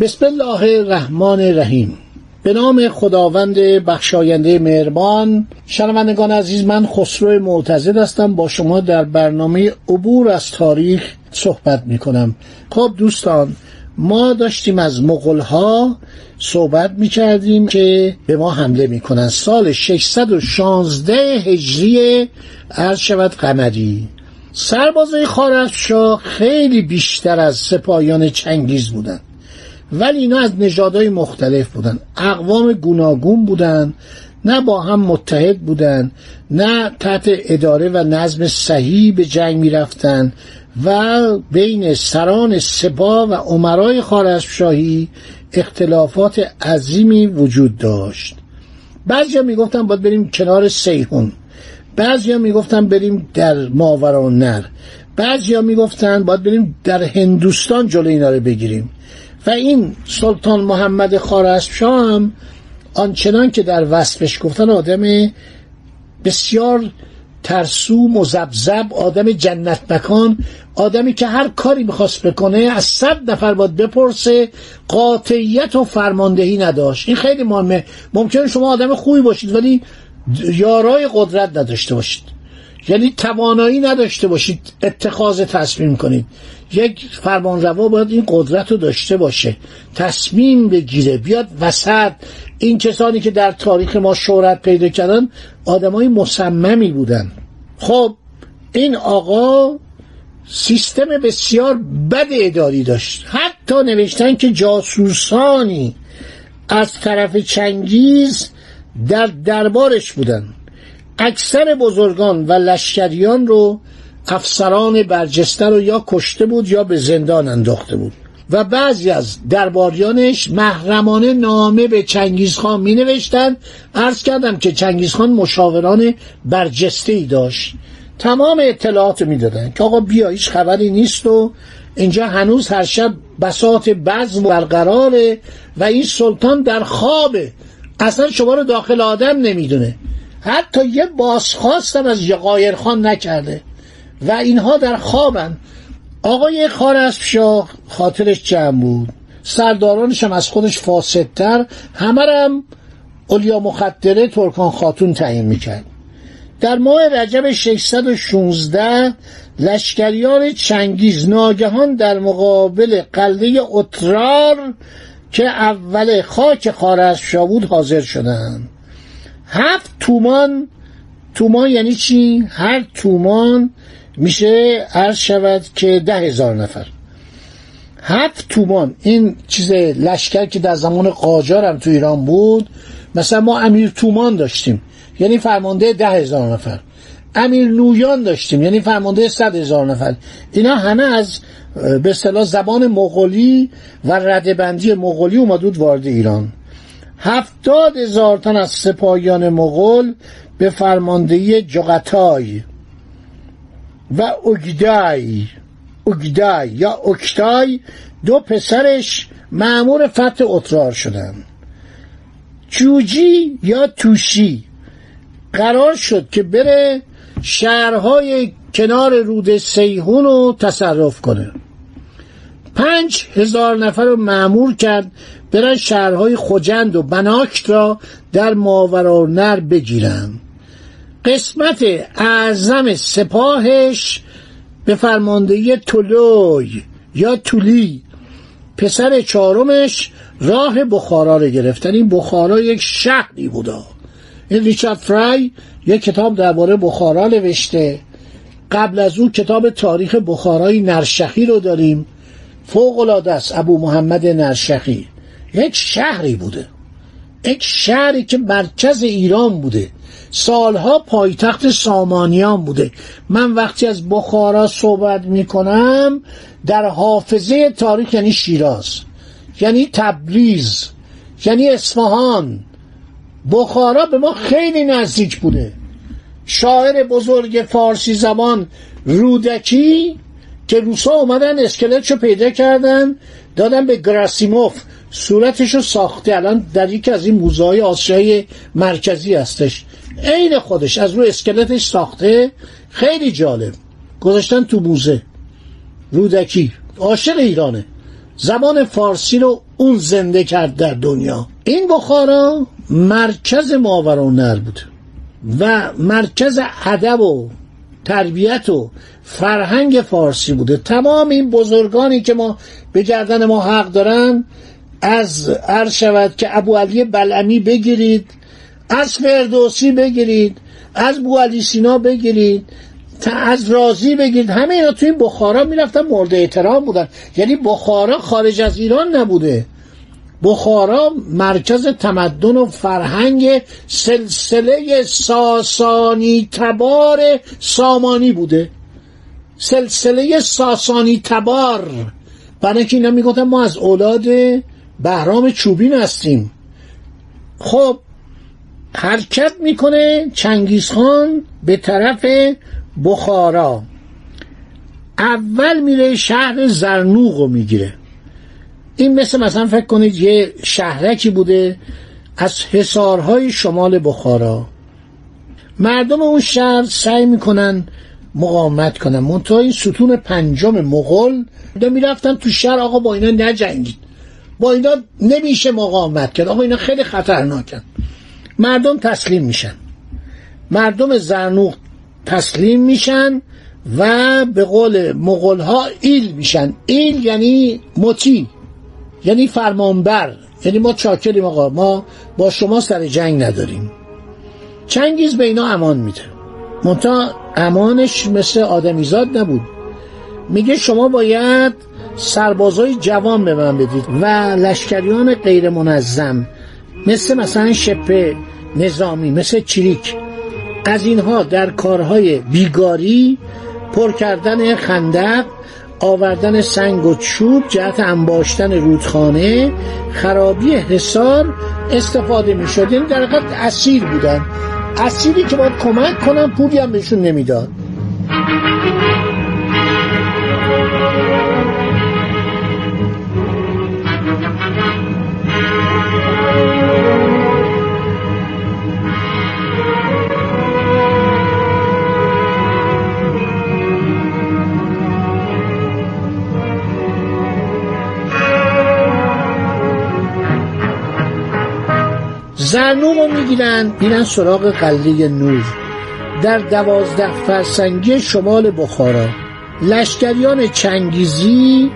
بسم الله الرحمن الرحیم. به نام خداوند بخشاینده مهربان شنوندگان عزیز من خسرو معتزد هستم. با شما در برنامه عبور از تاریخ صحبت می کنم خب دوستان ما داشتیم از مغلها صحبت می کردیم که به ما حمله می کنن سال 616 هجری عرض شود قمری. سربازای خارزشاه خیلی بیشتر از سپاهیان چنگیز بودند. ولی اینا از نژادهای مختلف بودن. اقوام گوناگون بودن نه با هم متحد بودن نه تحت اداره و نظم صحیح به جنگ می‌رفتن و بین سران سپاه و عمرای خارزمشاهی اختلافات عظیمی وجود داشت. بعضی ها می‌گفتن باید بریم کنار سیهون بعضی ها می‌گفتن بریم در ماورا نر. بعضی ها می‌گفتن باید بریم در هندوستان جلو اینا رو بگیریم. و این سلطان محمد خارزمشاه هم آنچنان که در وصفش گفتن آدم بسیار ترسو مزبزب آدم جنت مکان آدمی که هر کاری می‌خواست بکنه از صد نفر باید بپرسه قاطعیت و فرماندهی نداشت. این خیلی مهمه. ممکنه شما آدم خوبی باشید ولی یارای قدرت نداشته باشید. یعنی توانایی نداشته باشید اتخاذ تصمیم کنید. یک فرمانروا باید این قدرت رو داشته باشه. تصمیم بگیره. بیاد وسط. این کسانی که در تاریخ ما شهرت پیدا کردن آدمای مصممی بودن. خب این آقا سیستم بسیار بد اداری داشت. حتی نوشتن که جاسوسانی از طرف چنگیز در دربارش بودن. اکثر بزرگان و لشکریان رو افسران برجسته رو یا کشته بود یا به زندان انداخته بود. و بعضی از درباریانش محرمانه نامه به چنگیزخان می نوشتن عرض کردم که چنگیزخان مشاوران برجسته ای داشت. تمام اطلاعات می دادن که آقا بیا هیچ خبری نیست و اینجا هنوز هر شب بساط بزم برقراره و این سلطان در خوابه. اصلا شما رو داخل آدم نمی‌دونه. حتی یه بازخواستم از یقایر خان نکرده و اینها در خوابن. آقای خارزمشاه خاطرش جمع بود. سردارانش هم از خودش فاسدتر. همه هم اولیا مخدره ترکان خاتون تعیین می‌کرد. در ماه رجب 616 لشکریان چنگیز ناگهان در مقابل قلعه اترار که اول خاک خارزمشاه بود حاضر شدند. هفت تومان تومان یعنی چی؟ هر تومان میشه عرض شود که ده هزار نفر. هفت تومان این چیز لشکر که در زمان قاجار هم تو ایران بود مثلا ما امیر تومان داشتیم یعنی فرمانده ده هزار نفر. امیر نویان داشتیم یعنی فرمانده صد هزار نفر. اینا همه از به اصطلاح زبان مغولی و ردبندی مغولی اومدود وارد ایران. هفتاد هزار تن از سپاهیان مغول به فرماندهی جغتای و اگدای اگدای یا اکتای دو پسرش معمور فتح اترار شدن. جوجی یا توشی قرار شد که بره شهرهای کنار رود سیهون رو تصرف کنه. پنج هزار نفر رو معمور کرد برن شهرهای خجند و بناکت را در ماورا نر بگیرن. قسمت اعظم سپاهش به فرماندهی تولوی یا تولی پسر چهارمش راه بخارا رو گرفتن. این بخارا یک شهری بودا. این ریچارد فرای یک کتاب درباره بخارا نوشته. قبل از او کتاب تاریخ بخارای نرشخی رو داریم. فوق العاده است ابو محمد نرشخی. یک شهری بوده. یک شهری که مرکز ایران بوده. سالها پایتخت سامانیان بوده. من وقتی از بخارا صحبت می‌کنم در حافظه تاریخ یعنی شیراز یعنی تبریز یعنی اصفهان. بخارا به ما خیلی نزدیک بوده. شاعر بزرگ فارسی زبان رودکی که روسا اومدن اسکلتشو پیدا کردن دادن به گراسیموف. صورتشو ساخته. الان در یکی از این موزه های آسیای مرکزی هستش. عین خودش از روی اسکلتش ساخته. خیلی جالب. گذاشتن تو موزه. رودکی. عاشق ایرانه. زبان فارسی رو اون زنده کرد در دنیا. این بخارا مرکز ماورانهر بود. و مرکز ادب و تربیت و فرهنگ فارسی بوده. تمام این بزرگانی که ما به گردن ما حق دارن از عرض شود که ابو علی بلعمی بگیرید از فردوسی بگیرید از بو علی سینا بگیرید از رازی بگیرید همه اینا توی بخارا می‌رفتن مورد احترام بودن. یعنی بخارا خارج از ایران نبوده. بخارا مرکز تمدن و فرهنگ سلسله ساسانی تبار سامانی بوده. سلسله ساسانی تبار. برای اینکه اینا می‌گفتن ما از اولاد بهرام چوبین هستیم. خب حرکت می‌کنه چنگیزخان به طرف بخارا. اول میره شهر زرنوغ رو می‌گیره. این مثل مثلا فکر کنید یه شهرکی بوده از حسارهای شمال بخارا. مردم اون شهر سعی می‌کنن مقاومت کنن. منتها این ستون پنجم مغول می‌رفتن تو شهر آقا با اینا نجنگید. با اینا نمیشه مقاومت کرد. آقا اینا خیلی خطرناکن. مردم تسلیم میشن. مردم زرنوق تسلیم میشن و به قول مغول ها ایل میشن. ایل یعنی مطیع یعنی فرمانبر. یعنی ما چاکریم آقا. ما با شما سر جنگ نداریم. چنگیز به اینا امان میده. منتها امانش مثل آدمیزاد نبود. میگه شما باید سربازای جوان به من بدید و لشکریان غیر منظم مثل مثلا شپه نظامی مثل چریک. از اینها در کارهای بیگاری پر کردن خندق آوردن سنگ و چوب جهت انباشتن رودخانه خرابی حصار استفاده می شد یعنی در حقیقت اسیر بودن. اسیری که باید کمک کنن پولی هم بهشون نمی‌داد. زرنوق رو می‌گیرن میرن سراغ قلعه نور. در دوازده فرسنگی شمال بخارا لشکریان چنگیزی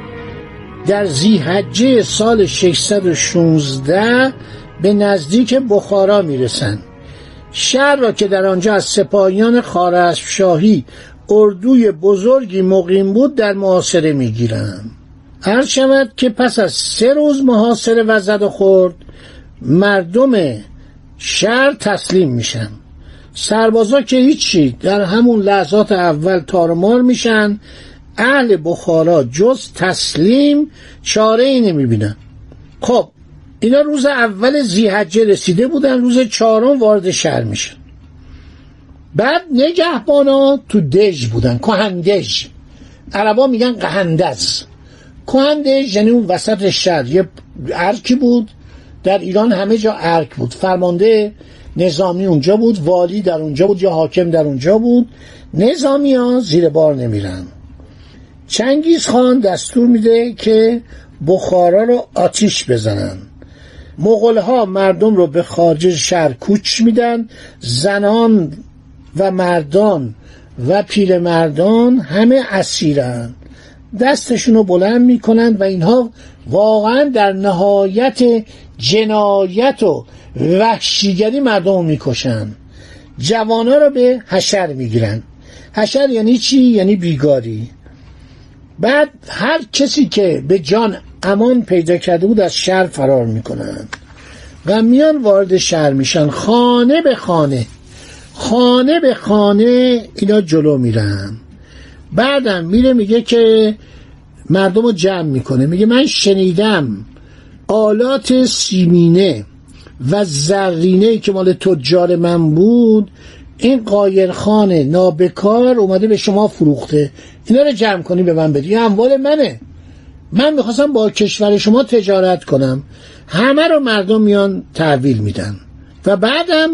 در زیحجه سال 616 به نزدیک بخارا می‌رسند شهر را که در آنجا از سپاهیان خارزم شاهی اردوی بزرگی مقیم بود در محاصره می‌گیرند هر شود که پس از سه روز محاصره و زد و خورد مردم شهر تسلیم میشن. سربازا که هیچی در همون لحظات اول تارمار میشن. اهل بخارا جز تسلیم چاره ای نمی‌بینن. خب اینا روز اول زیحجه رسیده بودن روز چهارم وارد شهر میشن. بعد نگهبانا تو دژ بودن کهندژ. عربا میگن قهندز. کهندژ یعنی اون وسط شهر یه ارکی بود. در ایران همه جا ارک بود. فرمانده نظامی اونجا بود والی در اونجا بود یا حاکم در اونجا بود. نظامی ها زیر بار نمیرن. چنگیز خان دستور میده که بخارا رو آتیش بزنن. مغول ها مردم رو به خارج شهر کوچ میدن. زنان و مردان و پیل مردان همه اسیرن. دستشون رو بلند می‌کنن و اینها واقعا در نهایت جنایت و وحشیگری مردم می‌کشن. جوانا رو به حشر می‌گیرن. حشر یعنی چی؟ یعنی بیگاری. بعد هر کسی که به جان امان پیدا کرده بود از شهر فرار می‌کنن و میان وارد شهر میشن. خانه به خانه. خانه به خانه اینا جلو میرن. بعدم میره میگه که مردم رو جمع می‌کنه. میگه من شنیدم. آلات سیمینه و زرینه که مال تجار من بود این قایرخان نابکار اومده به شما فروخته. اینا رو جمع کنی به من بدی. اموال منه. من می‌خواستم با کشور شما تجارت کنم. همه رو مردم میان تحویل میدن. و بعدم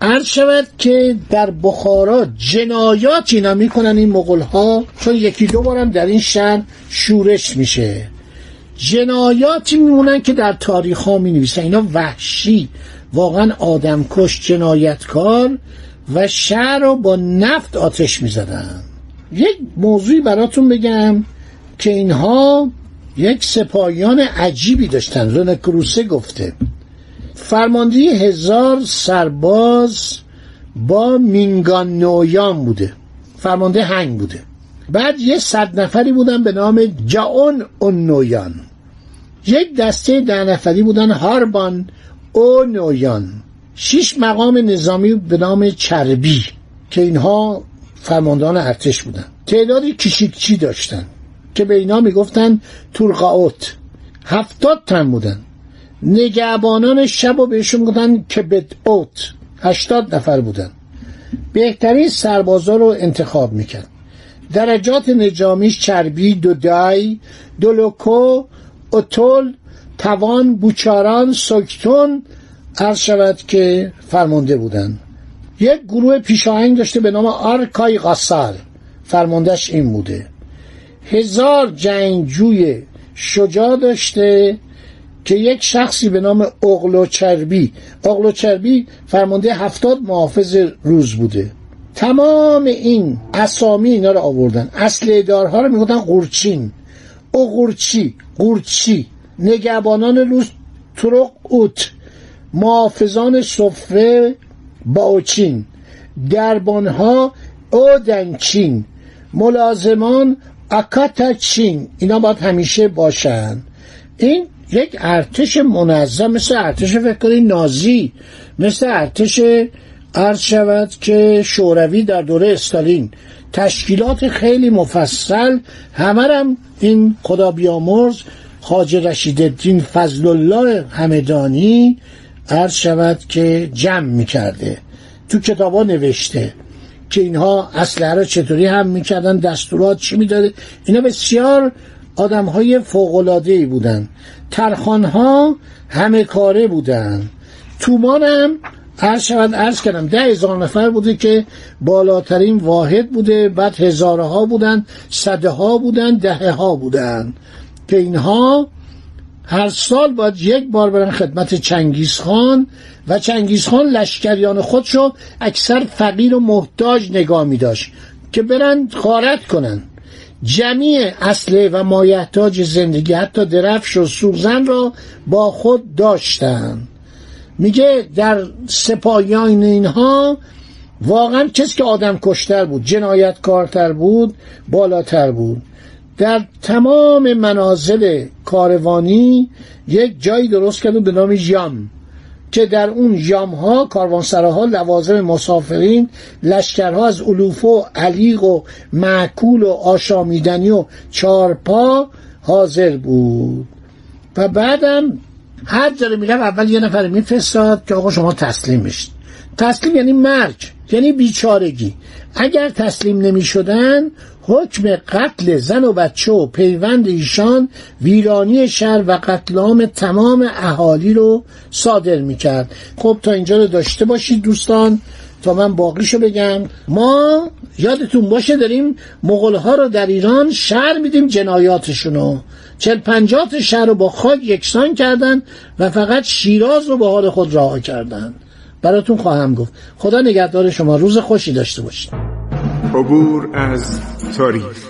عرض شود که در بخارا جنایات اینا می‌کنن این مغول ها چون یکی دو بارم در این شهر شورش میشه. جنایاتی میمونن که در تاریخ ها می نویسن اینا وحشی. واقعا آدمکش جنایتکار و شهر رو با نفت آتش می‌زدن. یک موضوعی براتون بگم که اینها یک سپاهیان عجیبی داشتن. رونکروسه گفته. فرماندهی هزار سرباز با مینگان نویان بوده. فرمانده هنگ بوده. بعد یه صد نفری بودن به نام جاون اون نویان یک دسته ده نفری بودن هاربان او نویان. شش مقام نظامی به نام چربی که اینها فرماندهان ارتش بودن. تعدادی کشیکچی داشتن که به اینا می‌گفتن تورقاوت هفتاد تن بودن. نگهبانان شب و بهشون می‌گفتن کبت اوت هشتاد نفر بودن. بهترین سربازا رو انتخاب می‌کرد. درجات نجامیش چربی دودای دولوکو اتول توان بوچاران سکتون عرض شود که فرمانده بودن. یک گروه پیشاهنگ داشته به نام آرکای غاسال فرماندهش این بوده. هزار جنگجوی شجاع داشته که یک شخصی به نام اغلو چربی اغلو چربی فرمانده هفتاد محافظ روز بوده. تمام این اسامی اینا رو آوردن. اصل دارها رو می‌گفتن قورچین اغورچی قورچی نگهبانان روز ترق اوت. محافظان سفره باوچین دربانها اودنچین. ملازمان اکاتچین. اینا باید همیشه باشن. این یک ارتش منظم مثل ارتش فکر نازی مثل ارتش عرض شود که شوروی در دوره استالین. تشکیلات خیلی مفصل. همه هم این خدا بیامرز خاج رشید الدین فضل الله همدانی عرض شود که جمع می‌کرده. تو کتابا نوشته که اینها اسلحه را چطوری هم می‌کردن دستورات چی می‌داده؟ اینا بسیار آدم های فوقلاده بودن. ترخان ها همه کاره بودن. تومان هم عرض شود عرض کردم ده هزار نفر بوده که بالاترین واحد بوده بعد هزاره ها بودن صده ها بودن دهه ها بودن که اینها هر سال باید یک بار برن خدمت چنگیز خان و چنگیز خان لشکریان خودشو اکثر فقیر و محتاج نگاه می داشت که برن خارت کنن. جمیع اصله و مایحتاج زندگی حتی درفش و سوزن را با خود داشتن. میگه در سپاهیان اینها واقعا کسی که آدم کشتر بود جنایتکارتر بود بالاتر بود. در تمام منازل کاروانی یک جایی درست کرده به نام یام که در اون یام ها کاروانسراها لوازم مسافرین لشکرها از علوف و علیق و معکول و آشامیدنی و چارپا حاضر بود. و بعدم هر جا میرم اول یه نفر میفرستاد که آقا شما تسلیم بشید. تسلیم یعنی مرگ یعنی بیچارگی. اگر تسلیم نمی شدن حکم قتل زن و بچه و پیوند ایشان ویرانی شهر و قتل عام تمام اهالی رو صادر می کرد خب تا اینجا رو داشته باشید دوستان. تا من باقیشو بگم. ما یادتون باشه داریم مغلها رو در ایران شهر میدیم جنایاتشونو. چل پنجات شهر رو با خاک یکسان کردن و فقط شیراز رو به حال خود رها کردن. براتون خواهم گفت. خدا نگهدار شما. روز خوشی داشته باشید عبور از تاریخ.